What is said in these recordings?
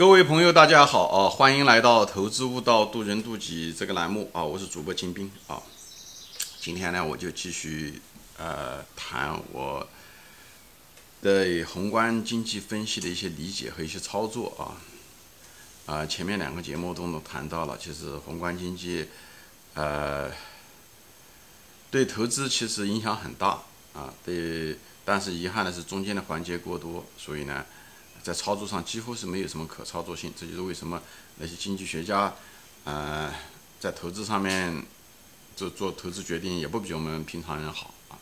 各位朋友，大家好啊！欢迎来到《投资悟道，渡人渡己》这个栏目啊！我是主播金兵啊。今天呢，我就继续呃谈我对宏观经济分析的一些理解和一些操作啊。啊，前面两个节目都谈到了，其实宏观经济呃对投资其实影响很大啊。对，但是遗憾的是中间的环节过多，所以呢。在操作上几乎是没有什么可操作性，这就是为什么那些经济学家，呃，在投资上面做做投资决定也不比我们平常人好啊。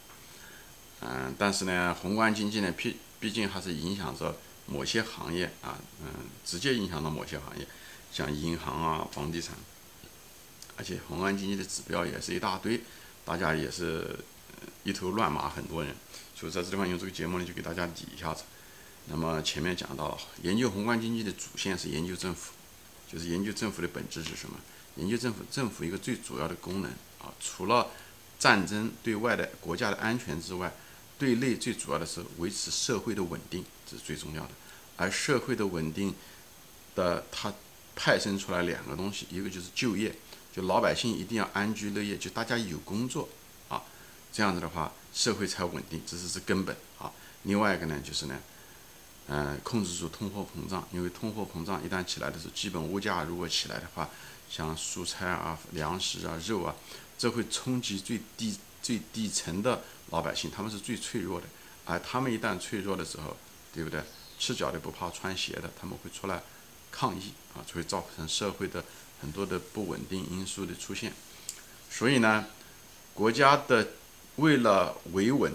嗯，但是呢，宏观经济呢，毕毕竟还是影响着某些行业啊，嗯，直接影响到某些行业，像银行啊、房地产，而且宏观经济的指标也是一大堆，大家也是一头乱麻，很多人，所以在这地方用这个节目呢，就给大家理一下子。那么前面讲到，研究宏观经济的主线是研究政府，就是研究政府的本质是什么？研究政府，政府一个最主要的功能啊，除了战争对外的国家的安全之外，对内最主要的是维持社会的稳定，这是最重要的。而社会的稳定的，它派生出来两个东西，一个就是就业，就老百姓一定要安居乐业，就大家有工作啊，这样子的话，社会才稳定，这是是根本啊。另外一个呢，就是呢。嗯，控制住通货膨胀，因为通货膨胀一旦起来的时候，基本物价如果起来的话，像蔬菜啊、粮食啊、肉啊，这会冲击最低最底层的老百姓，他们是最脆弱的。而他们一旦脆弱的时候，对不对？赤脚的不怕穿鞋的，他们会出来抗议啊，就会造成社会的很多的不稳定因素的出现。所以呢，国家的为了维稳，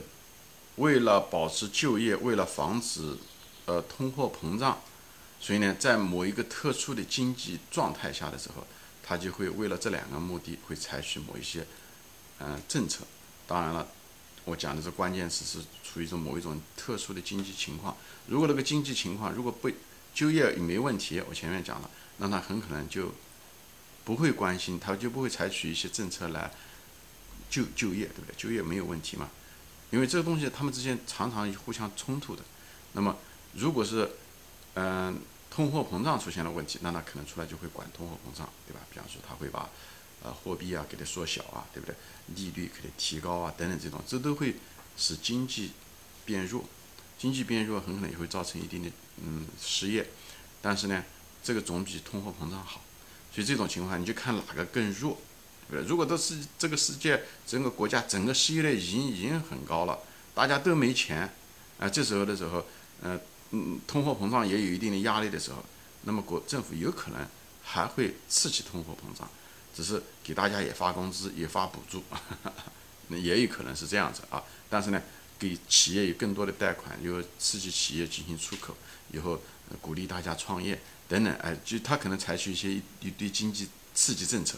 为了保持就业，为了防止呃，通货膨胀，所以呢，在某一个特殊的经济状态下的时候，他就会为了这两个目的，会采取某一些嗯政策。当然了，我讲的是关键词是处于一种某一种特殊的经济情况。如果那个经济情况如果不就业也没问题，我前面讲了，那他很可能就不会关心，他就不会采取一些政策来就就业，对不对？就业没有问题嘛？因为这个东西他们之间常常互相冲突的。那么如果是，嗯，通货膨胀出现了问题，那他可能出来就会管通货膨胀，对吧？比方说他会把，呃，货币啊给它缩小啊，对不对？利率给它提高啊，等等这种，这都会使经济变弱，经济变弱很可能也会造成一定的嗯失业，但是呢，这个总比通货膨胀好，所以这种情况你就看哪个更弱，对不对？如果都是这个世界整个国家整个失业率已经已经很高了，大家都没钱，啊，这时候的时候，呃。嗯，通货膨胀也有一定的压力的时候，那么国政府有可能还会刺激通货膨胀，只是给大家也发工资，也发补助，那也有可能是这样子啊。但是呢，给企业有更多的贷款，又刺激企业进行出口，以后鼓励大家创业等等，哎，就他可能采取一些一堆经济刺激政策，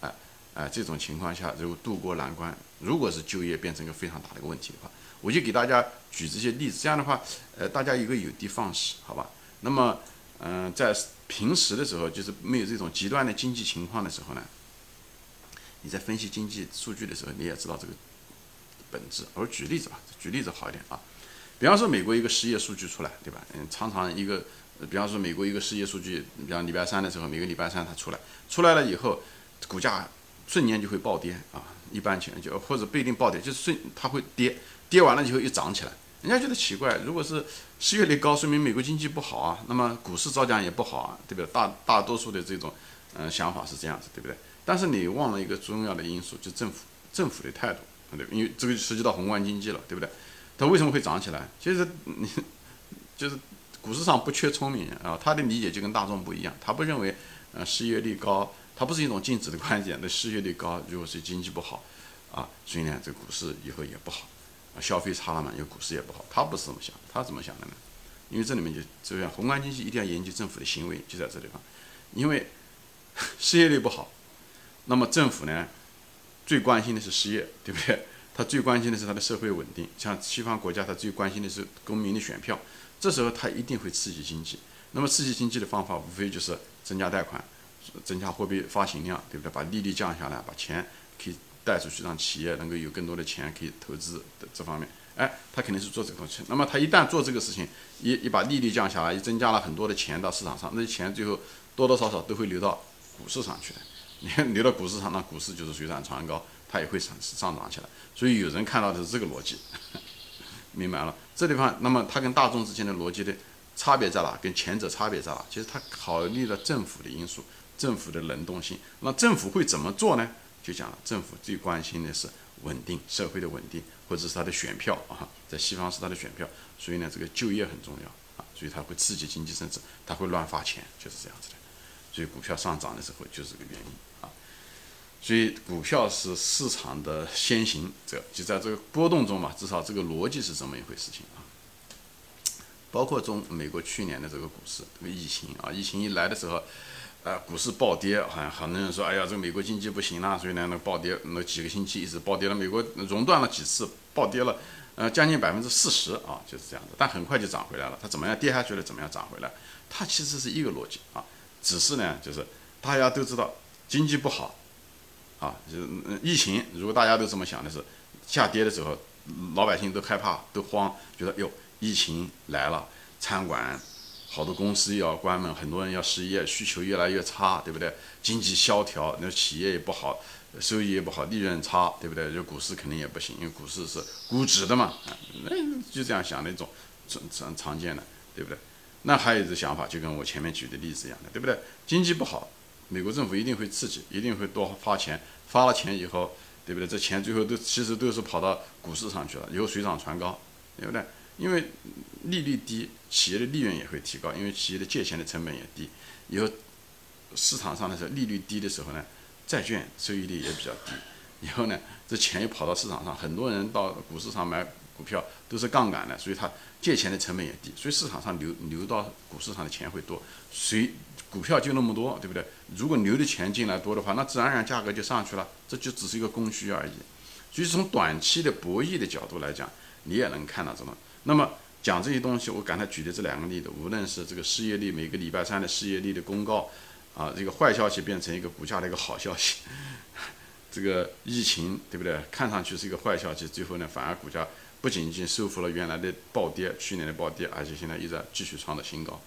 哎哎，这种情况下如果渡过难关，如果是就业变成一个非常大的一个问题的话。我就给大家举这些例子，这样的话，呃，大家一个有的放矢，好吧？那么，嗯，在平时的时候，就是没有这种极端的经济情况的时候呢，你在分析经济数据的时候，你也知道这个本质。我举例子吧，举例子好一点啊。比方说，美国一个失业数据出来，对吧？嗯，常常一个，比方说美国一个失业数据，比方礼拜三的时候，每个礼拜三它出来，出来了以后，股价瞬间就会暴跌啊。一般情况就或者不一定暴跌，就是瞬它会跌。跌完了以后又涨起来，人家觉得奇怪。如果是失业率高，说明美国经济不好啊，那么股市照样也不好啊，对不对？大大多数的这种嗯想法是这样子，对不对？但是你忘了一个重要的因素，就政府政府的态度，对因为这个涉及到宏观经济了，对不对？它为什么会涨起来？其实你 就是股市上不缺聪明人啊，他的理解就跟大众不一样，他不认为呃失业率高，它不是一种静止的观点。那失业率高，如果是经济不好啊，所以呢，这股市以后也不好。啊消费差了嘛，因为股市也不好。他不是这么想，他怎么想的呢？因为这里面就这样，宏观经济一定要研究政府的行为，就在这地方。因为 失业率不好，那么政府呢，最关心的是失业，对不对？他最关心的是他的社会稳定。像西方国家，他最关心的是公民的选票。这时候他一定会刺激经济。那么刺激经济的方法，无非就是增加贷款，增加货币发行量，对不对？把利率降下来，把钱可以。带出去，让企业能够有更多的钱可以投资的这方面，哎，他肯定是做这个东西。那么他一旦做这个事情，一一把利率降下来，一增加了很多的钱到市场上，那些钱最后多多少少都会流到股市上去的。你看流到股市上，那股市就是水涨船高，它也会上上涨起来。所以有人看到的是这个逻辑，明白了？这地方，那么它跟大众之间的逻辑的差别在哪？跟前者差别在哪？其实它考虑了政府的因素，政府的能动性。那政府会怎么做呢？就讲了，政府最关心的是稳定社会的稳定，或者是他的选票啊，在西方是他的选票。所以呢，这个就业很重要啊，所以它会刺激经济增长，它会乱发钱，就是这样子的。所以股票上涨的时候就是这个原因啊。所以股票是市场的先行者，就在这个波动中嘛，至少这个逻辑是这么一回事情啊。包括中美国去年的这个股市，这个疫情啊，疫情一来的时候，呃，股市暴跌，好像很多人说，哎呀，这个美国经济不行了，所以呢，那暴跌，那几个星期一直暴跌了，美国熔断了几次，暴跌了，呃，将近百分之四十啊，就是这样的，但很快就涨回来了。它怎么样跌下去了？怎么样涨回来？它其实是一个逻辑啊。只是呢，就是大家都知道经济不好，啊，就是疫情。如果大家都这么想的是，下跌的时候，老百姓都害怕、都慌，觉得哟，疫情来了，餐馆好多公司要关门，很多人要失业，需求越来越差，对不对？经济萧条，那企业也不好，收益也不好，利润差，对不对？就股市肯定也不行，因为股市是估值的嘛，那就这样想的一种常常常见的，对不对？那还有一个想法，就跟我前面举的例子一样的，对不对？经济不好，美国政府一定会刺激，一定会多发钱，发了钱以后，对不对？这钱最后都其实都是跑到股市上去了，以后水涨船高，对不对？因为利率低，企业的利润也会提高，因为企业的借钱的成本也低，以后市场上的时候利率低的时候呢，债券收益率也比较低，以后呢，这钱又跑到市场上，很多人到股市上买。股票都是杠杆的，所以它借钱的成本也低，所以市场上流流到股市上的钱会多。谁股票就那么多，对不对？如果流的钱进来多的话，那自然而然价格就上去了。这就只是一个供需而已。所以从短期的博弈的角度来讲，你也能看到这么。那么讲这些东西，我刚才举的这两个例子，无论是这个失业率每个礼拜三的失业率的公告，啊，这个坏消息变成一个股价的一个好消息，这个疫情对不对？看上去是一个坏消息，最后呢反而股价。不仅仅收复了原来的暴跌，去年的暴跌，而且现在一直在继续创造新高，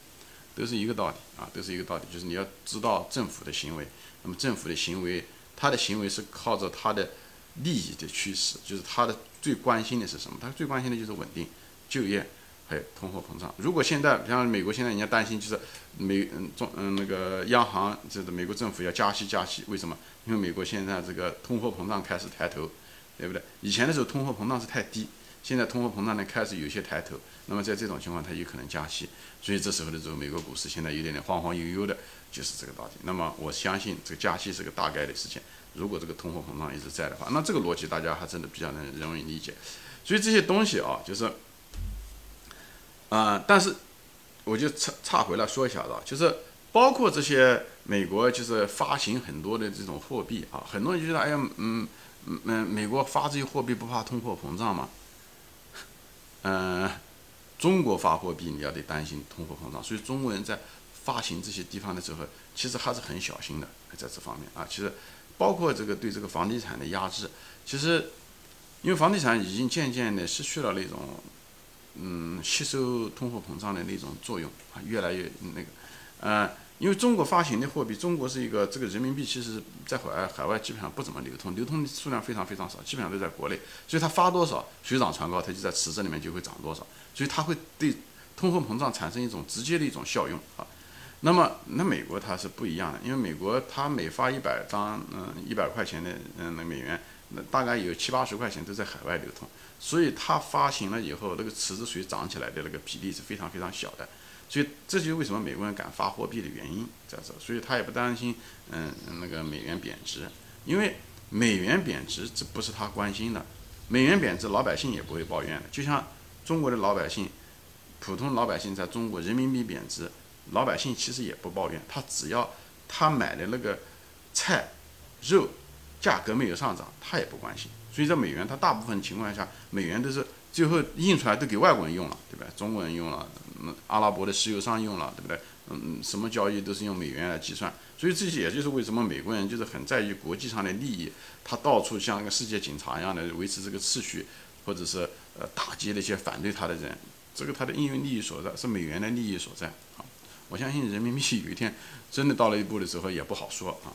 都是一个道理啊，都是一个道理，就是你要知道政府的行为，那么政府的行为，他的行为是靠着他的利益的趋势，就是他的最关心的是什么？他最关心的就是稳定、就业，通货膨胀。如果现在像美国现在人家担心就是美嗯中嗯那个央行就是美国政府要加息加息，为什么？因为美国现在这个通货膨胀开始抬头，对不对？以前的时候通货膨胀是太低。现在通货膨胀呢开始有些抬头，那么在这种情况，它有可能加息，所以这时候的时候，美国股市现在有点点晃晃悠悠的，就是这个道理。那么我相信这个加息是个大概的事情。如果这个通货膨胀一直在的话，那这个逻辑大家还真的比较能容易理解。所以这些东西啊，就是，啊，但是我就岔岔回来说一下子，就是包括这些美国就是发行很多的这种货币啊，很多人就觉得，哎呀，嗯嗯嗯，美国发这些货币不怕通货膨胀吗？嗯，中国发货币你要得担心通货膨胀，所以中国人在发行这些地方的时候，其实还是很小心的，在这方面啊，其实包括这个对这个房地产的压制，其实因为房地产已经渐渐的失去了那种嗯吸收通货膨胀的那种作用啊，越来越那个，嗯。因为中国发行的货币，中国是一个这个人民币，其实在海外海外基本上不怎么流通，流通的数量非常非常少，基本上都在国内，所以它发多少水涨船高，它就在池子里面就会涨多少，所以它会对通货膨胀产生一种直接的一种效用啊。那么那美国它是不一样的，因为美国它每发一百张嗯一百块钱的嗯那美元，大概有七八十块钱都在海外流通，所以它发行了以后，那个池子水涨起来的那个比例是非常非常小的。所以这就是为什么美国人敢发货币的原因在这，所以他也不担心，嗯，那个美元贬值，因为美元贬值这不是他关心的，美元贬值老百姓也不会抱怨的，就像中国的老百姓，普通老百姓在中国人民币贬值，老百姓其实也不抱怨，他只要他买的那个菜肉价格没有上涨，他也不关心，所以这美元它大部分情况下美元都是。最后印出来都给外国人用了，对吧？中国人用了，嗯，阿拉伯的石油商用了，对不对？嗯，什么交易都是用美元来计算，所以这些也就是为什么美国人就是很在意国际上的利益，他到处像那个世界警察一样的维持这个秩序，或者是呃打击那些反对他的人，这个他的应用利益所在是美元的利益所在啊。我相信人民币有一天真的到了一步的时候也不好说啊。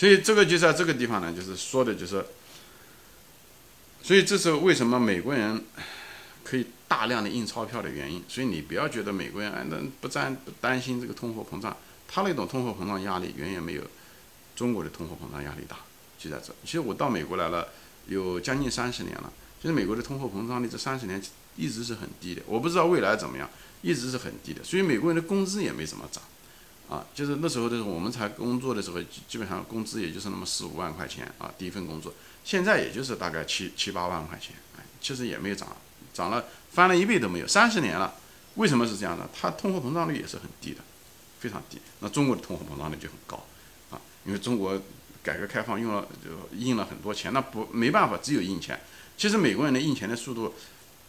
所以这个就在这个地方呢，就是说的就是，所以这是为什么美国人可以大量的印钞票的原因。所以你不要觉得美国人那不担不担心这个通货膨胀，他那种通货膨胀压力远远没有中国的通货膨胀压力大。就在这，其实我到美国来了有将近三十年了。其实美国的通货膨胀率这三十年一直是很低的，我不知道未来怎么样，一直是很低的。所以美国人的工资也没怎么涨，啊，就是那时候的时候我们才工作的时候，基本上工资也就是那么四五万块钱啊，第一份工作，现在也就是大概七七八万块钱，哎，其实也没有涨，涨了翻了一倍都没有，三十年了，为什么是这样的？它通货膨胀率也是很低的，非常低。那中国的通货膨胀率就很高，啊，因为中国。改革开放用了就印了很多钱，那不没办法，只有印钱。其实美国人的印钱的速度，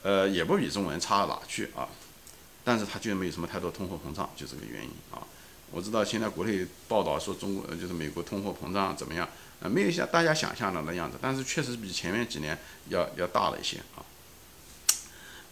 呃，也不比中国人差到哪去啊。但是他就没有什么太多通货膨胀，就这个原因啊。我知道现在国内报道说中国就是美国通货膨胀怎么样，呃，没有像大家想象的那样子，但是确实比前面几年要要大了一些啊。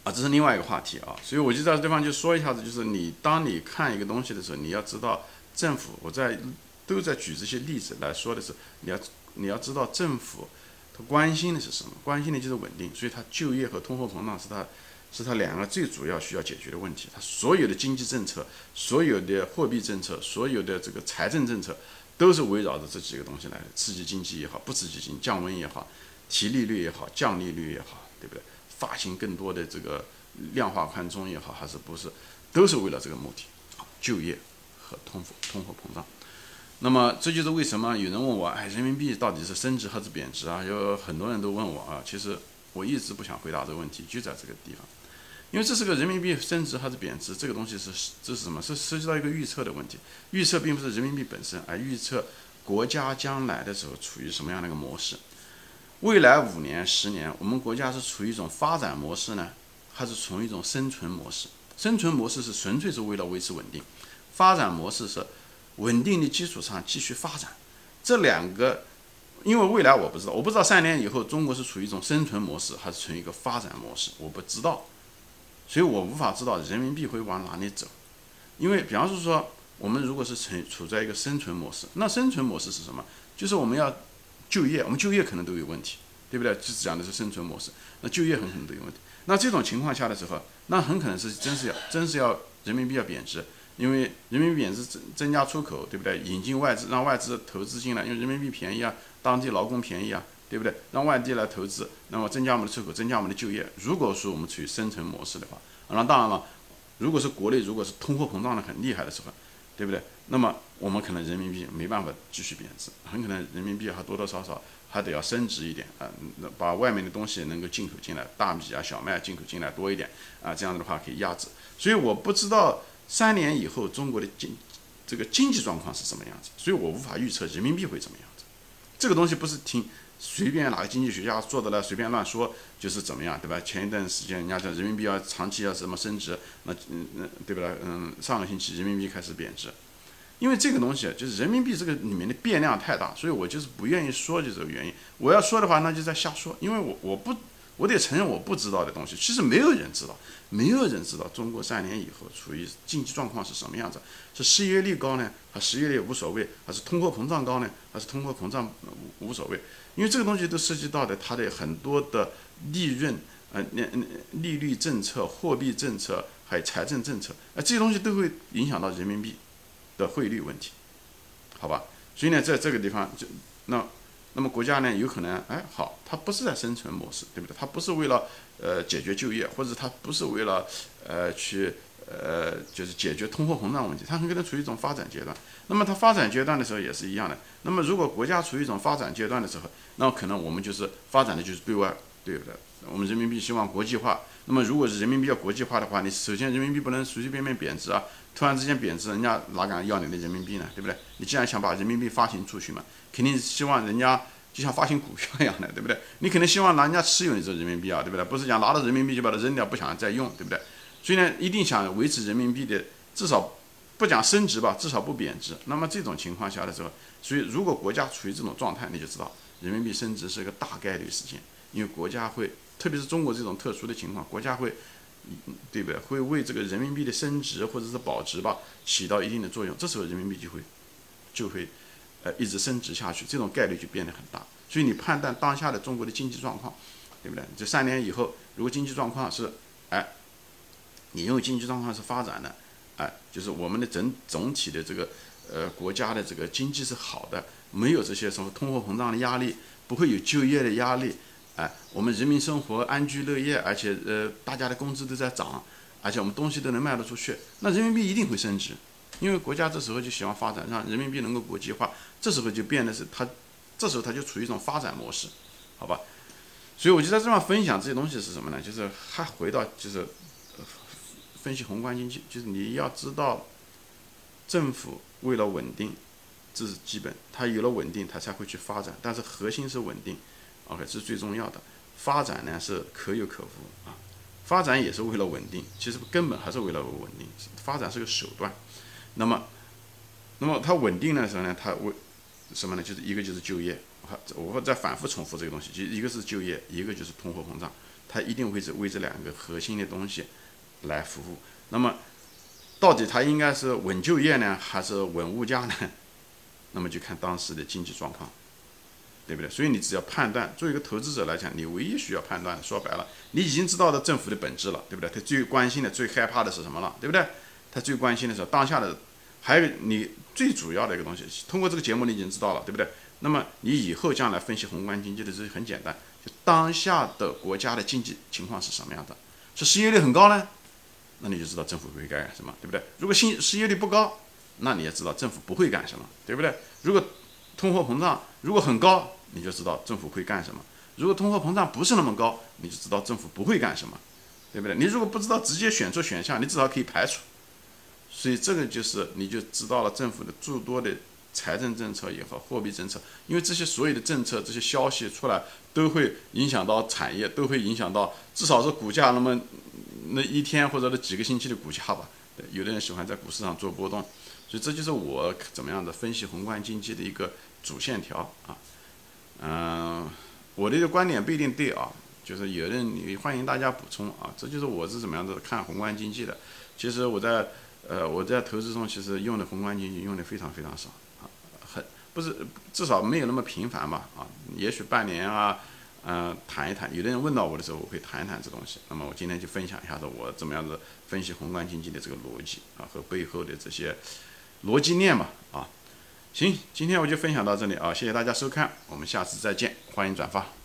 啊，这是另外一个话题啊。所以我就在这地方就说一下子，就是你当你看一个东西的时候，你要知道政府我在。都在举这些例子来说的是，你要你要知道政府他关心的是什么？关心的就是稳定，所以他就业和通货膨胀是他是他两个最主要需要解决的问题。他所有的经济政策、所有的货币政策、所有的这个财政政策，都是围绕着这几个东西来的：刺激经济也好，不刺激经济，降温也好，提利率也好，降利率也好，对不对？发行更多的这个量化宽松也好，还是不是，都是为了这个目的：就业和通货通货膨胀。那么这就是为什么有人问我，哎，人民币到底是升值还是贬值啊？有很多人都问我啊。其实我一直不想回答这个问题，就在这个地方，因为这是个人民币升值还是贬值，这个东西是这是什么？是涉及到一个预测的问题。预测并不是人民币本身，而预测国家将来的时候处于什么样的一个模式。未来五年、十年，我们国家是处于一种发展模式呢，还是处于一种生存模式？生存模式是纯粹是为了维持稳定，发展模式是。稳定的基础上继续发展，这两个，因为未来我不知道，我不知道三年以后中国是处于一种生存模式还是处于一个发展模式，我不知道，所以我无法知道人民币会往哪里走。因为比方是说，我们如果是存处在一个生存模式，那生存模式是什么？就是我们要就业，我们就业可能都有问题，对不对？就讲的是生存模式，那就业很可能都有问题。那这种情况下的时候，那很可能是真是要真是要人民币要贬值。因为人民币贬值增增加出口，对不对？引进外资，让外资投资进来，因为人民币便宜啊，当地劳工便宜啊，对不对？让外地来投资，那么增加我们的出口，增加我们的就业。如果说我们处于生存模式的话，那当然了，如果是国内如果是通货膨胀的很厉害的时候，对不对？那么我们可能人民币没办法继续贬值，很可能人民币还多多少少还得要升值一点啊，那把外面的东西能够进口进来，大米啊、小麦进口进来多一点啊，这样子的话可以压制。所以我不知道。三年以后，中国的经这个经济状况是什么样子？所以我无法预测人民币会怎么样子。这个东西不是听随便哪个经济学家做的来随便乱说就是怎么样，对吧？前一段时间人家讲人民币要长期要什么升值，那嗯嗯对不对？嗯，上个星期人民币开始贬值，因为这个东西就是人民币这个里面的变量太大，所以我就是不愿意说就这个原因。我要说的话，那就在瞎说，因为我我不。我得承认我不知道的东西，其实没有人知道，没有人知道中国三年以后处于经济状况是什么样子，是失业率高呢，还是失业率无所谓，还是通货膨胀高呢，还是通货膨胀无所谓？因为这个东西都涉及到的它的很多的利润，呃，那利率政策、货币政策还有财政政策，呃，这些东西都会影响到人民币的汇率问题，好吧？所以呢，在这个地方就那。那么国家呢，有可能，哎，好，它不是在生存模式，对不对？它不是为了呃解决就业，或者它不是为了呃去呃就是解决通货膨胀问题，它很可能处于一种发展阶段。那么它发展阶段的时候也是一样的。那么如果国家处于一种发展阶段的时候，那可能我们就是发展的就是对外，对不对？我们人民币希望国际化。那么如果是人民币要国际化的话，你首先人民币不能随随便便贬值啊！突然之间贬值，人家哪敢要你的人民币呢？对不对？你既然想把人民币发行出去嘛，肯定希望人家就像发行股票一样的，对不对？你肯定希望拿人家持有你这人民币啊，对不对？不是讲拿到人民币就把它扔掉，不想再用，对不对？虽然，一定想维持人民币的至少不讲升值吧，至少不贬值。那么这种情况下的时候，所以如果国家处于这种状态，你就知道人民币升值是一个大概率事件，因为国家会。特别是中国这种特殊的情况，国家会，对不对？会为这个人民币的升值或者是保值吧，起到一定的作用。这时候人民币就会，就会，呃，一直升值下去，这种概率就变得很大。所以你判断当下的中国的经济状况，对不对？这三年以后，如果经济状况是，哎，你认为经济状况是发展的，哎，就是我们的整总体的这个，呃，国家的这个经济是好的，没有这些什么通货膨胀的压力，不会有就业的压力。哎，我们人民生活安居乐业，而且呃，大家的工资都在涨，而且我们东西都能卖得出去，那人民币一定会升值，因为国家这时候就喜欢发展，让人民币能够国际化，这时候就变得是它，这时候它就处于一种发展模式，好吧？所以我就在这方分享这些东西是什么呢？就是还回到就是分析宏观经济，就是你要知道，政府为了稳定，这是基本，它有了稳定，它才会去发展，但是核心是稳定。OK，这是最重要的。发展呢是可有可无啊，发展也是为了稳定，其实根本还是为了稳定。发展是个手段。那么，那么它稳定的时候呢，它为什么呢？就是一个就是就业，我会再反复重复这个东西，就一个是就业，一个就是通货膨胀，它一定会是为这两个核心的东西来服务。那么，到底它应该是稳就业呢，还是稳物价呢？那么就看当时的经济状况。对不对？所以你只要判断，作为一个投资者来讲，你唯一需要判断，说白了，你已经知道了政府的本质了，对不对？他最关心的、最害怕的是什么了，对不对？他最关心的是当下的，还有你最主要的一个东西，通过这个节目你已经知道了，对不对？那么你以后将来分析宏观经济的时候很简单，就当下的国家的经济情况是什么样的？是失业率很高呢？那你就知道政府会干什么，对不对？如果新失业率不高，那你也知道政府不会干什么，对不对？如果通货膨胀如果很高，你就知道政府会干什么。如果通货膨胀不是那么高，你就知道政府不会干什么，对不对？你如果不知道直接选出选项，你至少可以排除。所以这个就是你就知道了政府的诸多的财政政策也好，货币政策，因为这些所有的政策、这些消息出来，都会影响到产业，都会影响到至少是股价那么那一天或者那几个星期的股价吧。有的人喜欢在股市上做波动，所以这就是我怎么样的分析宏观经济的一个主线条啊。嗯，我的一个观点不一定对啊，就是有人你欢迎大家补充啊，这就是我是怎么样子看宏观经济的。其实我在呃我在投资中其实用的宏观经济用的非常非常少啊，很不是至少没有那么频繁吧啊，也许半年啊，嗯谈一谈。有的人问到我的时候，我会谈一谈这东西。那么我今天就分享一下子我怎么样子分析宏观经济的这个逻辑啊和背后的这些逻辑链嘛啊。行，今天我就分享到这里啊，谢谢大家收看，我们下次再见，欢迎转发。